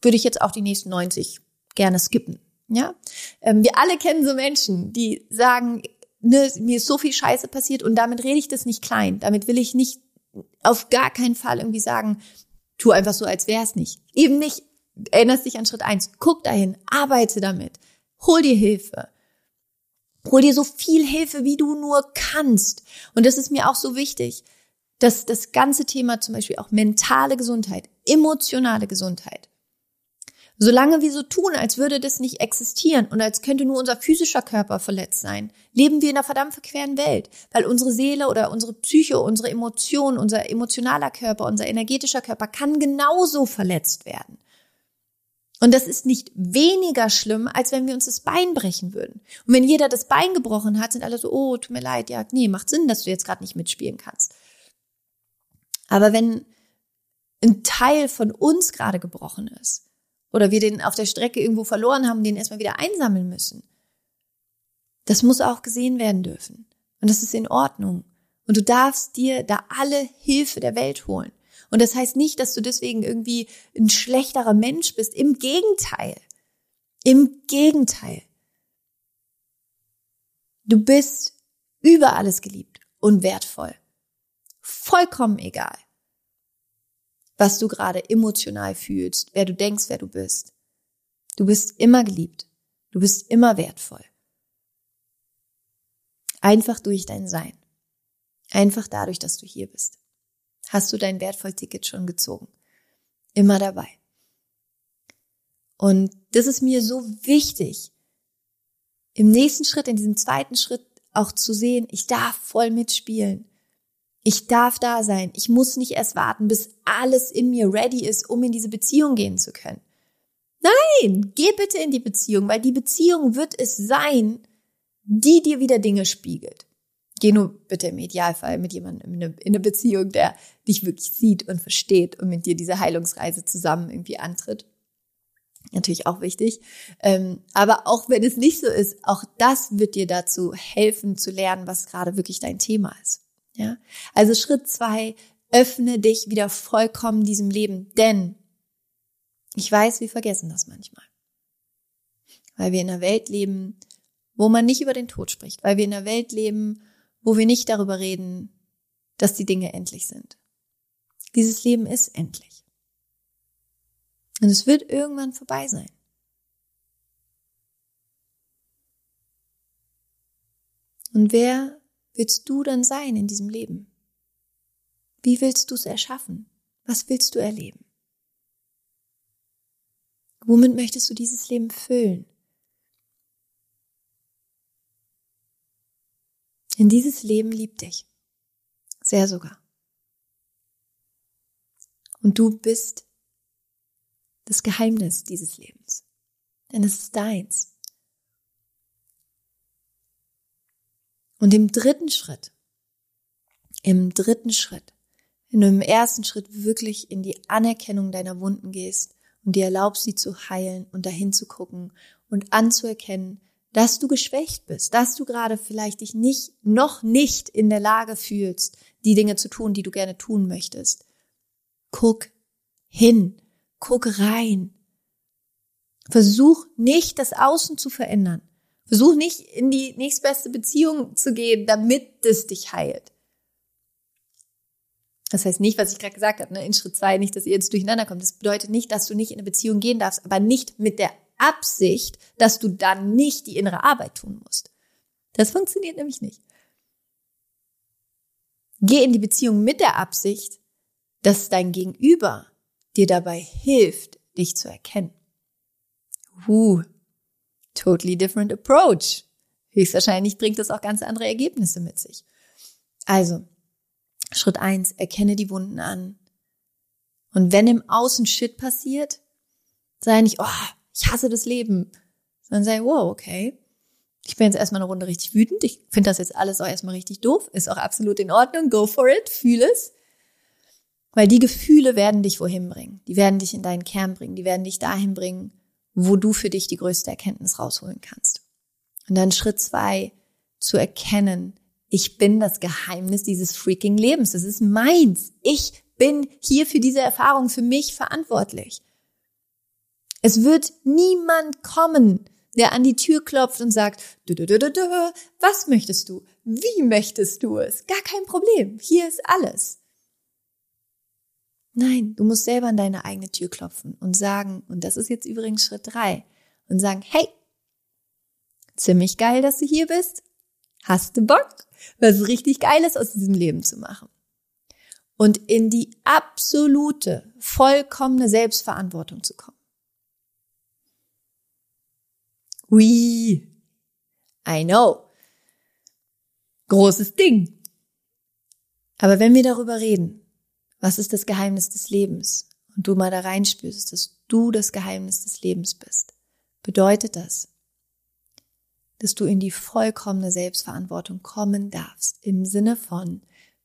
würde ich jetzt auch die nächsten 90 gerne skippen. Ja, ähm, wir alle kennen so Menschen, die sagen, ne, mir ist so viel Scheiße passiert und damit rede ich das nicht klein. Damit will ich nicht auf gar keinen Fall irgendwie sagen, tu einfach so, als wär's nicht. Eben nicht. Erinnerst dich an Schritt eins. Guck dahin, arbeite damit. Hol dir Hilfe. Hol dir so viel Hilfe, wie du nur kannst. Und das ist mir auch so wichtig, dass das ganze Thema zum Beispiel auch mentale Gesundheit, emotionale Gesundheit, Solange wir so tun, als würde das nicht existieren und als könnte nur unser physischer Körper verletzt sein, leben wir in einer verdammt verqueren Welt, weil unsere Seele oder unsere Psyche, unsere Emotionen, unser emotionaler Körper, unser energetischer Körper kann genauso verletzt werden. Und das ist nicht weniger schlimm, als wenn wir uns das Bein brechen würden. Und wenn jeder das Bein gebrochen hat, sind alle so, oh, tut mir leid, ja, nee, macht Sinn, dass du jetzt gerade nicht mitspielen kannst. Aber wenn ein Teil von uns gerade gebrochen ist oder wir den auf der Strecke irgendwo verloren haben, den erstmal wieder einsammeln müssen, das muss auch gesehen werden dürfen. Und das ist in Ordnung. Und du darfst dir da alle Hilfe der Welt holen. Und das heißt nicht, dass du deswegen irgendwie ein schlechterer Mensch bist. Im Gegenteil. Im Gegenteil. Du bist über alles geliebt und wertvoll. Vollkommen egal, was du gerade emotional fühlst, wer du denkst, wer du bist. Du bist immer geliebt. Du bist immer wertvoll. Einfach durch dein Sein. Einfach dadurch, dass du hier bist hast du dein Wertvollticket schon gezogen. Immer dabei. Und das ist mir so wichtig, im nächsten Schritt, in diesem zweiten Schritt auch zu sehen, ich darf voll mitspielen. Ich darf da sein. Ich muss nicht erst warten, bis alles in mir ready ist, um in diese Beziehung gehen zu können. Nein, geh bitte in die Beziehung, weil die Beziehung wird es sein, die dir wieder Dinge spiegelt. Geh nur bitte im Idealfall mit jemandem in eine, in eine Beziehung, der dich wirklich sieht und versteht und mit dir diese Heilungsreise zusammen irgendwie antritt. Natürlich auch wichtig. Ähm, aber auch wenn es nicht so ist, auch das wird dir dazu helfen zu lernen, was gerade wirklich dein Thema ist. Ja. Also Schritt zwei, öffne dich wieder vollkommen diesem Leben, denn ich weiß, wir vergessen das manchmal. Weil wir in einer Welt leben, wo man nicht über den Tod spricht, weil wir in einer Welt leben, wo wir nicht darüber reden, dass die Dinge endlich sind. Dieses Leben ist endlich. Und es wird irgendwann vorbei sein. Und wer willst du dann sein in diesem Leben? Wie willst du es erschaffen? Was willst du erleben? Womit möchtest du dieses Leben füllen? In dieses Leben liebt dich. Sehr sogar. Und du bist das Geheimnis dieses Lebens. Denn es ist deins. Und im dritten Schritt, im dritten Schritt, wenn du im ersten Schritt wirklich in die Anerkennung deiner Wunden gehst und dir erlaubst, sie zu heilen und dahin zu gucken und anzuerkennen, dass du geschwächt bist, dass du gerade vielleicht dich nicht, noch nicht in der Lage fühlst, die Dinge zu tun, die du gerne tun möchtest. Guck hin Guck rein. Versuch nicht, das Außen zu verändern. Versuch nicht, in die nächstbeste Beziehung zu gehen, damit es dich heilt. Das heißt nicht, was ich gerade gesagt habe, ne? in Schritt zwei, nicht, dass ihr jetzt durcheinander kommt. Das bedeutet nicht, dass du nicht in eine Beziehung gehen darfst, aber nicht mit der Absicht, dass du dann nicht die innere Arbeit tun musst. Das funktioniert nämlich nicht. Geh in die Beziehung mit der Absicht, dass dein Gegenüber dir dabei hilft, dich zu erkennen. Uh, totally different approach. Höchstwahrscheinlich bringt das auch ganz andere Ergebnisse mit sich. Also, Schritt eins: erkenne die Wunden an. Und wenn im Außen Shit passiert, sei nicht, oh, ich hasse das Leben, sondern sei, wow, okay. Ich bin jetzt erstmal eine Runde richtig wütend. Ich finde das jetzt alles auch erstmal richtig doof. Ist auch absolut in Ordnung. Go for it. Fühl es. Weil die Gefühle werden dich wohin bringen. Die werden dich in deinen Kern bringen. Die werden dich dahin bringen, wo du für dich die größte Erkenntnis rausholen kannst. Und dann Schritt zwei, zu erkennen, ich bin das Geheimnis dieses freaking Lebens. Das ist meins. Ich bin hier für diese Erfahrung für mich verantwortlich. Es wird niemand kommen, der an die Tür klopft und sagt, du, du, du, du, was möchtest du? Wie möchtest du es? Gar kein Problem. Hier ist alles. Nein, du musst selber an deine eigene Tür klopfen und sagen, und das ist jetzt übrigens Schritt drei, und sagen, hey, ziemlich geil, dass du hier bist. Hast du Bock, was richtig Geiles aus diesem Leben zu machen? Und in die absolute, vollkommene Selbstverantwortung zu kommen. Oui, I know. Großes Ding. Aber wenn wir darüber reden, was ist das Geheimnis des Lebens? Und du mal da reinspürst, dass du das Geheimnis des Lebens bist. Bedeutet das, dass du in die vollkommene Selbstverantwortung kommen darfst, im Sinne von,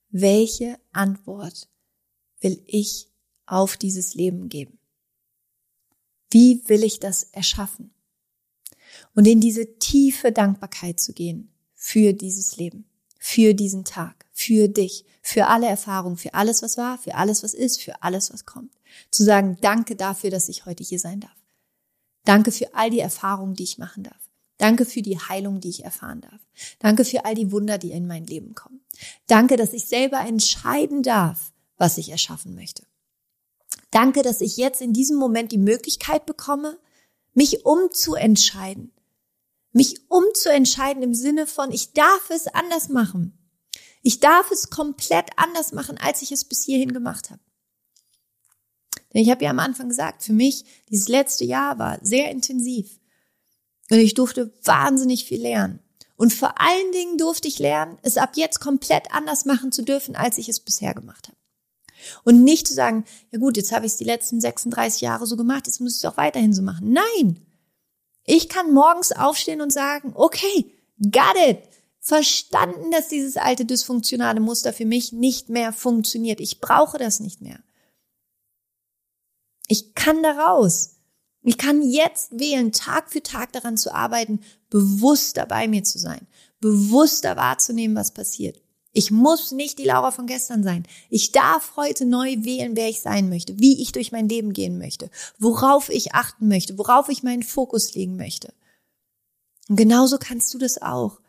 welche Antwort will ich auf dieses Leben geben? Wie will ich das erschaffen? Und in diese tiefe Dankbarkeit zu gehen für dieses Leben, für diesen Tag, für dich, für alle Erfahrungen, für alles, was war, für alles, was ist, für alles, was kommt. Zu sagen, danke dafür, dass ich heute hier sein darf. Danke für all die Erfahrungen, die ich machen darf. Danke für die Heilung, die ich erfahren darf. Danke für all die Wunder, die in mein Leben kommen. Danke, dass ich selber entscheiden darf, was ich erschaffen möchte. Danke, dass ich jetzt in diesem Moment die Möglichkeit bekomme, mich umzuentscheiden. Mich umzuentscheiden im Sinne von, ich darf es anders machen. Ich darf es komplett anders machen, als ich es bis hierhin gemacht habe. Denn ich habe ja am Anfang gesagt, für mich dieses letzte Jahr war sehr intensiv. Und ich durfte wahnsinnig viel lernen. Und vor allen Dingen durfte ich lernen, es ab jetzt komplett anders machen zu dürfen, als ich es bisher gemacht habe. Und nicht zu sagen, ja gut, jetzt habe ich es die letzten 36 Jahre so gemacht, jetzt muss ich es auch weiterhin so machen. Nein! Ich kann morgens aufstehen und sagen, okay, got it verstanden, dass dieses alte dysfunktionale Muster für mich nicht mehr funktioniert. Ich brauche das nicht mehr. Ich kann da raus. Ich kann jetzt wählen, Tag für Tag daran zu arbeiten, bewusster bei mir zu sein, bewusster wahrzunehmen, was passiert. Ich muss nicht die Laura von gestern sein. Ich darf heute neu wählen, wer ich sein möchte, wie ich durch mein Leben gehen möchte, worauf ich achten möchte, worauf ich meinen Fokus legen möchte. Und genauso kannst du das auch.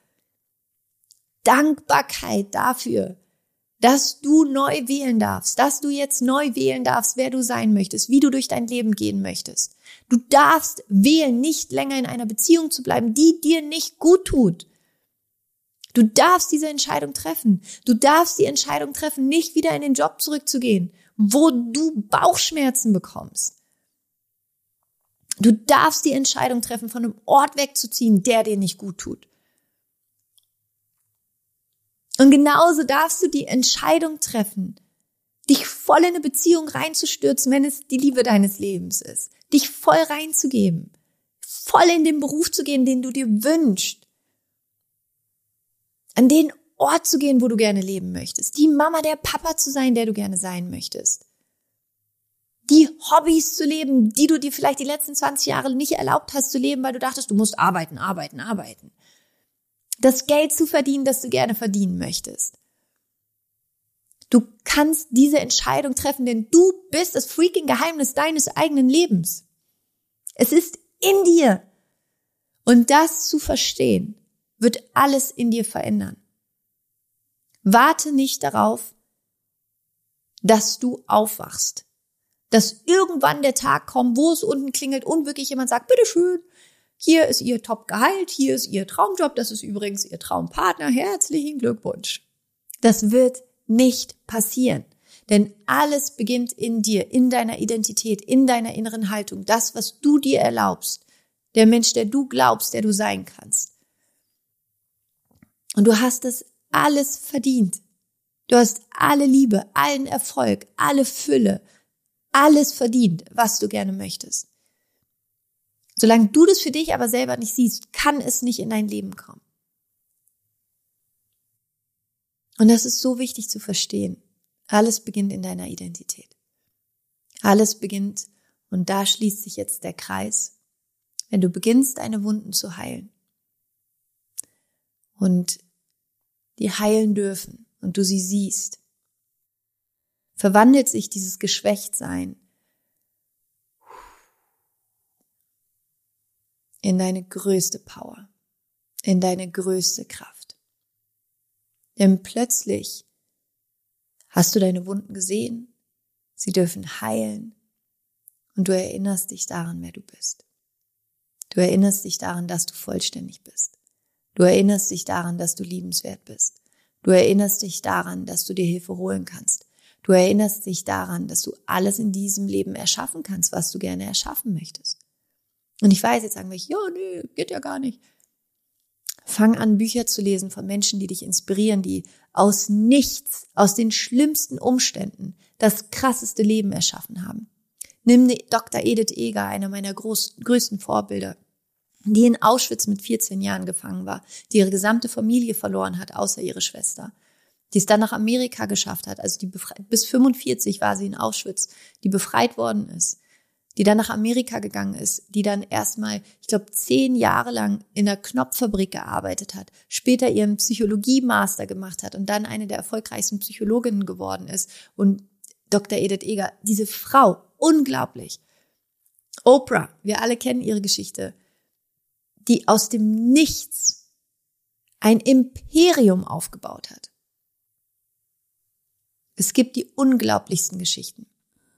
Dankbarkeit dafür, dass du neu wählen darfst, dass du jetzt neu wählen darfst, wer du sein möchtest, wie du durch dein Leben gehen möchtest. Du darfst wählen, nicht länger in einer Beziehung zu bleiben, die dir nicht gut tut. Du darfst diese Entscheidung treffen. Du darfst die Entscheidung treffen, nicht wieder in den Job zurückzugehen, wo du Bauchschmerzen bekommst. Du darfst die Entscheidung treffen, von einem Ort wegzuziehen, der dir nicht gut tut. Und genauso darfst du die Entscheidung treffen, dich voll in eine Beziehung reinzustürzen, wenn es die Liebe deines Lebens ist. Dich voll reinzugeben. Voll in den Beruf zu gehen, den du dir wünschst an den Ort zu gehen, wo du gerne leben möchtest, die Mama, der Papa zu sein, der du gerne sein möchtest, die Hobbys zu leben, die du dir vielleicht die letzten 20 Jahre nicht erlaubt hast zu leben, weil du dachtest, du musst arbeiten, arbeiten, arbeiten. Das Geld zu verdienen, das du gerne verdienen möchtest. Du kannst diese Entscheidung treffen, denn du bist das freaking Geheimnis deines eigenen Lebens. Es ist in dir. Und das zu verstehen, wird alles in dir verändern. Warte nicht darauf, dass du aufwachst. Dass irgendwann der Tag kommt, wo es unten klingelt und wirklich jemand sagt, bitteschön, hier ist Ihr Top-Gehalt, hier ist Ihr Traumjob, das ist übrigens Ihr Traumpartner, herzlichen Glückwunsch. Das wird nicht passieren. Denn alles beginnt in dir, in deiner Identität, in deiner inneren Haltung, das, was du dir erlaubst, der Mensch, der du glaubst, der du sein kannst. Und du hast es alles verdient. Du hast alle Liebe, allen Erfolg, alle Fülle, alles verdient, was du gerne möchtest. Solange du das für dich aber selber nicht siehst, kann es nicht in dein Leben kommen. Und das ist so wichtig zu verstehen. Alles beginnt in deiner Identität. Alles beginnt, und da schließt sich jetzt der Kreis, wenn du beginnst, deine Wunden zu heilen. Und die heilen dürfen und du sie siehst, verwandelt sich dieses Geschwächtsein in deine größte Power, in deine größte Kraft. Denn plötzlich hast du deine Wunden gesehen, sie dürfen heilen und du erinnerst dich daran, wer du bist. Du erinnerst dich daran, dass du vollständig bist. Du erinnerst dich daran, dass du liebenswert bist. Du erinnerst dich daran, dass du dir Hilfe holen kannst. Du erinnerst dich daran, dass du alles in diesem Leben erschaffen kannst, was du gerne erschaffen möchtest. Und ich weiß, jetzt sagen wir, ja, nee, geht ja gar nicht. Fang an, Bücher zu lesen von Menschen, die dich inspirieren, die aus nichts, aus den schlimmsten Umständen das krasseste Leben erschaffen haben. Nimm Dr. Edith Eger, einer meiner groß, größten Vorbilder die in Auschwitz mit 14 Jahren gefangen war, die ihre gesamte Familie verloren hat, außer ihre Schwester, die es dann nach Amerika geschafft hat, also die bis 45 war sie in Auschwitz, die befreit worden ist, die dann nach Amerika gegangen ist, die dann erstmal, ich glaube, zehn Jahre lang in der Knopffabrik gearbeitet hat, später ihren Psychologie-Master gemacht hat und dann eine der erfolgreichsten Psychologinnen geworden ist und Dr. Edith Eger, diese Frau, unglaublich. Oprah, wir alle kennen ihre Geschichte die aus dem Nichts ein Imperium aufgebaut hat. Es gibt die unglaublichsten Geschichten.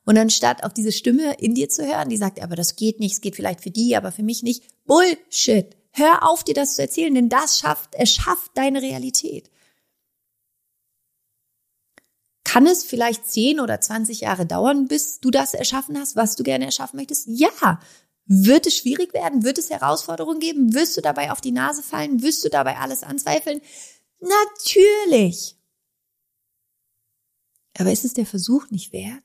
Und anstatt auf diese Stimme in dir zu hören, die sagt, aber das geht nicht, es geht vielleicht für die, aber für mich nicht. Bullshit. Hör auf, dir das zu erzählen, denn das schafft, es schafft deine Realität. Kann es vielleicht 10 oder 20 Jahre dauern, bis du das erschaffen hast, was du gerne erschaffen möchtest? Ja, wird es schwierig werden? Wird es Herausforderungen geben? Wirst du dabei auf die Nase fallen? Wirst du dabei alles anzweifeln? Natürlich. Aber ist es der Versuch nicht wert?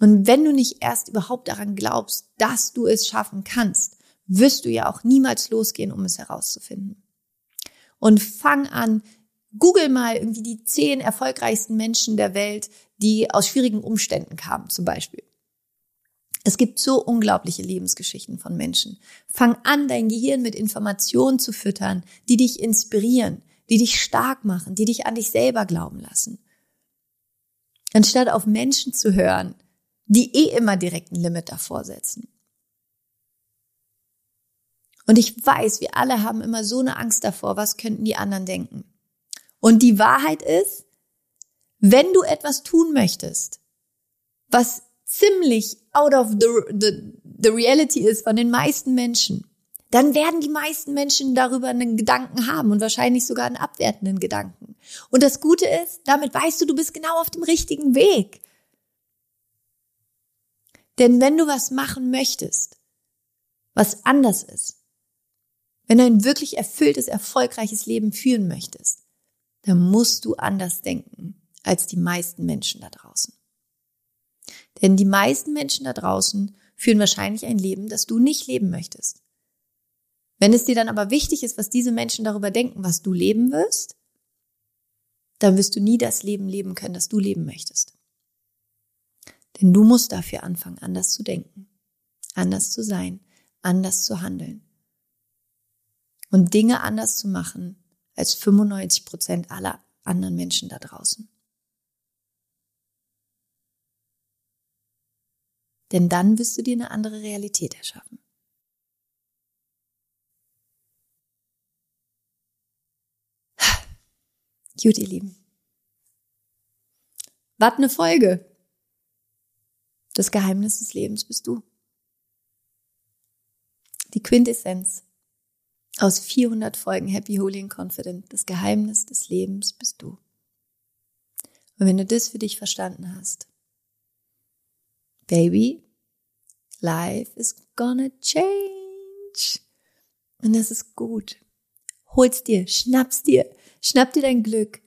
Und wenn du nicht erst überhaupt daran glaubst, dass du es schaffen kannst, wirst du ja auch niemals losgehen, um es herauszufinden. Und fang an, google mal irgendwie die zehn erfolgreichsten Menschen der Welt, die aus schwierigen Umständen kamen, zum Beispiel. Es gibt so unglaubliche Lebensgeschichten von Menschen. Fang an, dein Gehirn mit Informationen zu füttern, die dich inspirieren, die dich stark machen, die dich an dich selber glauben lassen. Anstatt auf Menschen zu hören, die eh immer direkt ein Limit davor setzen. Und ich weiß, wir alle haben immer so eine Angst davor, was könnten die anderen denken. Und die Wahrheit ist, wenn du etwas tun möchtest, was ziemlich out of the, the, the reality ist von den meisten Menschen, dann werden die meisten Menschen darüber einen Gedanken haben und wahrscheinlich sogar einen abwertenden Gedanken. Und das Gute ist, damit weißt du, du bist genau auf dem richtigen Weg. Denn wenn du was machen möchtest, was anders ist, wenn du ein wirklich erfülltes, erfolgreiches Leben führen möchtest, dann musst du anders denken als die meisten Menschen da draußen. Denn die meisten Menschen da draußen führen wahrscheinlich ein Leben, das du nicht leben möchtest. Wenn es dir dann aber wichtig ist, was diese Menschen darüber denken, was du leben wirst, dann wirst du nie das Leben leben können, das du leben möchtest. Denn du musst dafür anfangen, anders zu denken, anders zu sein, anders zu handeln und Dinge anders zu machen als 95 Prozent aller anderen Menschen da draußen. Denn dann wirst du dir eine andere Realität erschaffen. Gut, ihr Lieben. Was eine Folge. Das Geheimnis des Lebens bist du. Die Quintessenz aus 400 Folgen Happy, Holy and Confident. Das Geheimnis des Lebens bist du. Und wenn du das für dich verstanden hast, Baby, life is gonna change. Und das ist gut. Hol's dir, schnapp's dir, schnapp dir dein Glück,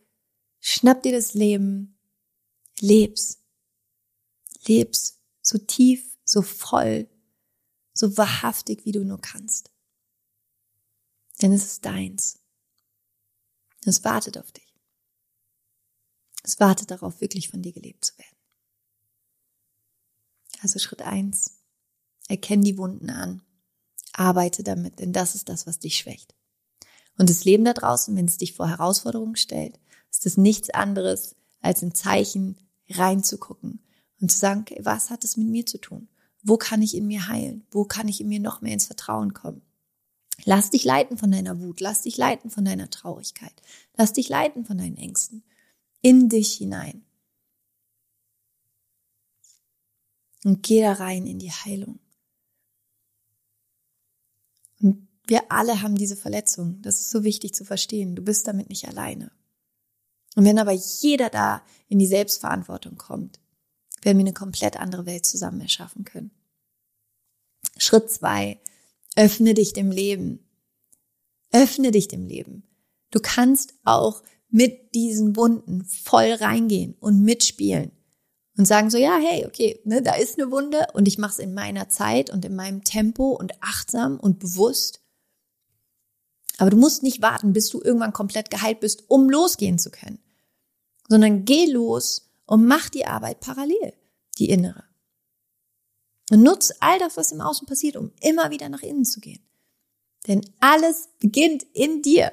schnapp dir das Leben, leb's, leb's so tief, so voll, so wahrhaftig, wie du nur kannst. Denn es ist deins. Es wartet auf dich. Es wartet darauf, wirklich von dir gelebt zu werden. Also Schritt eins: Erkenn die Wunden an. Arbeite damit, denn das ist das, was dich schwächt. Und das Leben da draußen, wenn es dich vor Herausforderungen stellt, ist es nichts anderes, als ein Zeichen reinzugucken und zu sagen, okay, was hat es mit mir zu tun? Wo kann ich in mir heilen? Wo kann ich in mir noch mehr ins Vertrauen kommen? Lass dich leiten von deiner Wut, lass dich leiten von deiner Traurigkeit, lass dich leiten von deinen Ängsten in dich hinein. Und geh da rein in die Heilung. Und wir alle haben diese Verletzung. Das ist so wichtig zu verstehen. Du bist damit nicht alleine. Und wenn aber jeder da in die Selbstverantwortung kommt, werden wir eine komplett andere Welt zusammen erschaffen können. Schritt zwei, Öffne dich dem Leben. Öffne dich dem Leben. Du kannst auch mit diesen Wunden voll reingehen und mitspielen und sagen so, ja, hey, okay, ne, da ist eine Wunde und ich mache es in meiner Zeit und in meinem Tempo und achtsam und bewusst. Aber du musst nicht warten, bis du irgendwann komplett geheilt bist, um losgehen zu können, sondern geh los und mach die Arbeit parallel, die innere. Und nutz all das, was im Außen passiert, um immer wieder nach innen zu gehen. Denn alles beginnt in dir.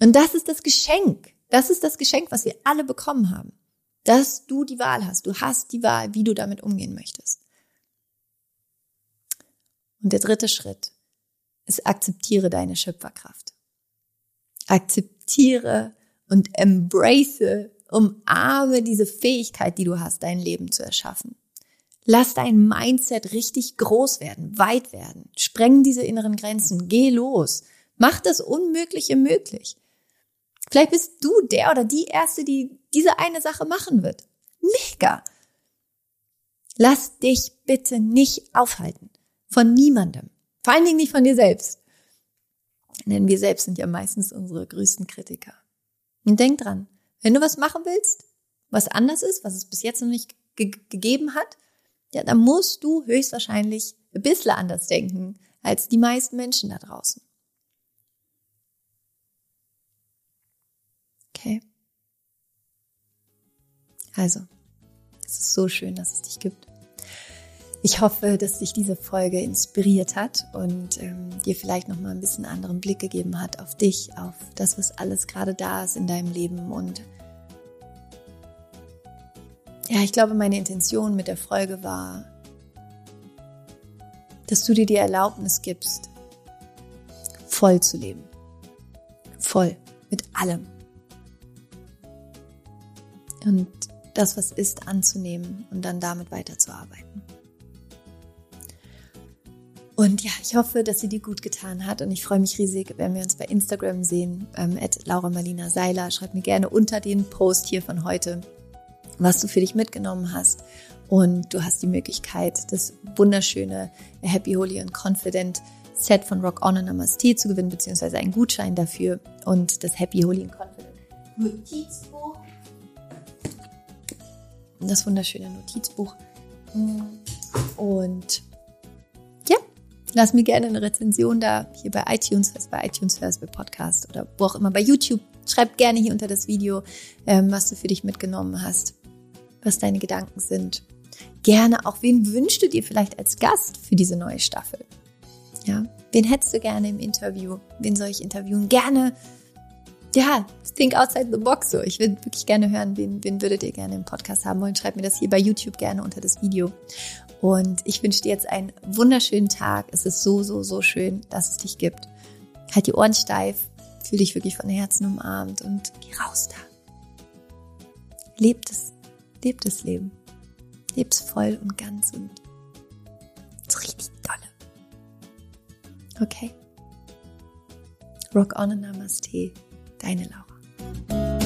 Und das ist das Geschenk. Das ist das Geschenk, was wir alle bekommen haben. Dass du die Wahl hast. Du hast die Wahl, wie du damit umgehen möchtest. Und der dritte Schritt ist, akzeptiere deine Schöpferkraft. Akzeptiere und embrace, umarme diese Fähigkeit, die du hast, dein Leben zu erschaffen. Lass dein Mindset richtig groß werden, weit werden. Spreng diese inneren Grenzen. Geh los. Mach das Unmögliche möglich. Vielleicht bist du der oder die Erste, die diese eine Sache machen wird. Mega. Lass dich bitte nicht aufhalten. Von niemandem. Vor allen Dingen nicht von dir selbst. Denn wir selbst sind ja meistens unsere größten Kritiker. Und denk dran, wenn du was machen willst, was anders ist, was es bis jetzt noch nicht ge gegeben hat, ja, dann musst du höchstwahrscheinlich ein bisschen anders denken als die meisten Menschen da draußen. Okay. Also, es ist so schön, dass es dich gibt. Ich hoffe, dass dich diese Folge inspiriert hat und ähm, dir vielleicht noch mal ein bisschen anderen Blick gegeben hat auf dich, auf das, was alles gerade da ist in deinem Leben. Und ja, ich glaube, meine Intention mit der Folge war, dass du dir die Erlaubnis gibst, voll zu leben. Voll, mit allem. Und das, was ist, anzunehmen und dann damit weiterzuarbeiten. Und ja, ich hoffe, dass sie dir gut getan hat und ich freue mich riesig, wenn wir uns bei Instagram sehen, ähm, Laura Marlina Seiler. Schreib mir gerne unter den Post hier von heute, was du für dich mitgenommen hast. Und du hast die Möglichkeit, das wunderschöne Happy, Holy and Confident Set von Rock On und Namaste zu gewinnen, beziehungsweise einen Gutschein dafür und das Happy, Holy and Confident Notizbuch. Das wunderschöne Notizbuch. Und Lass mir gerne eine Rezension da, hier bei iTunes, falls bei iTunes hörst, bei Podcast oder wo auch immer, bei YouTube. Schreib gerne hier unter das Video, ähm, was du für dich mitgenommen hast, was deine Gedanken sind. Gerne auch, wen wünschst du dir vielleicht als Gast für diese neue Staffel? Ja, wen hättest du gerne im Interview? Wen soll ich interviewen? Gerne, ja, think outside the box so. Ich würde wirklich gerne hören, wen, wen würdet ihr gerne im Podcast haben wollen? Schreibt mir das hier bei YouTube gerne unter das Video. Und ich wünsche dir jetzt einen wunderschönen Tag. Es ist so, so, so schön, dass es dich gibt. Halt die Ohren steif, fühl dich wirklich von Herzen umarmt und geh raus da. Lebt es, lebt das Leben. Leb's voll und ganz und so richtig dolle. Okay? Rock on and Namaste, Deine Laura.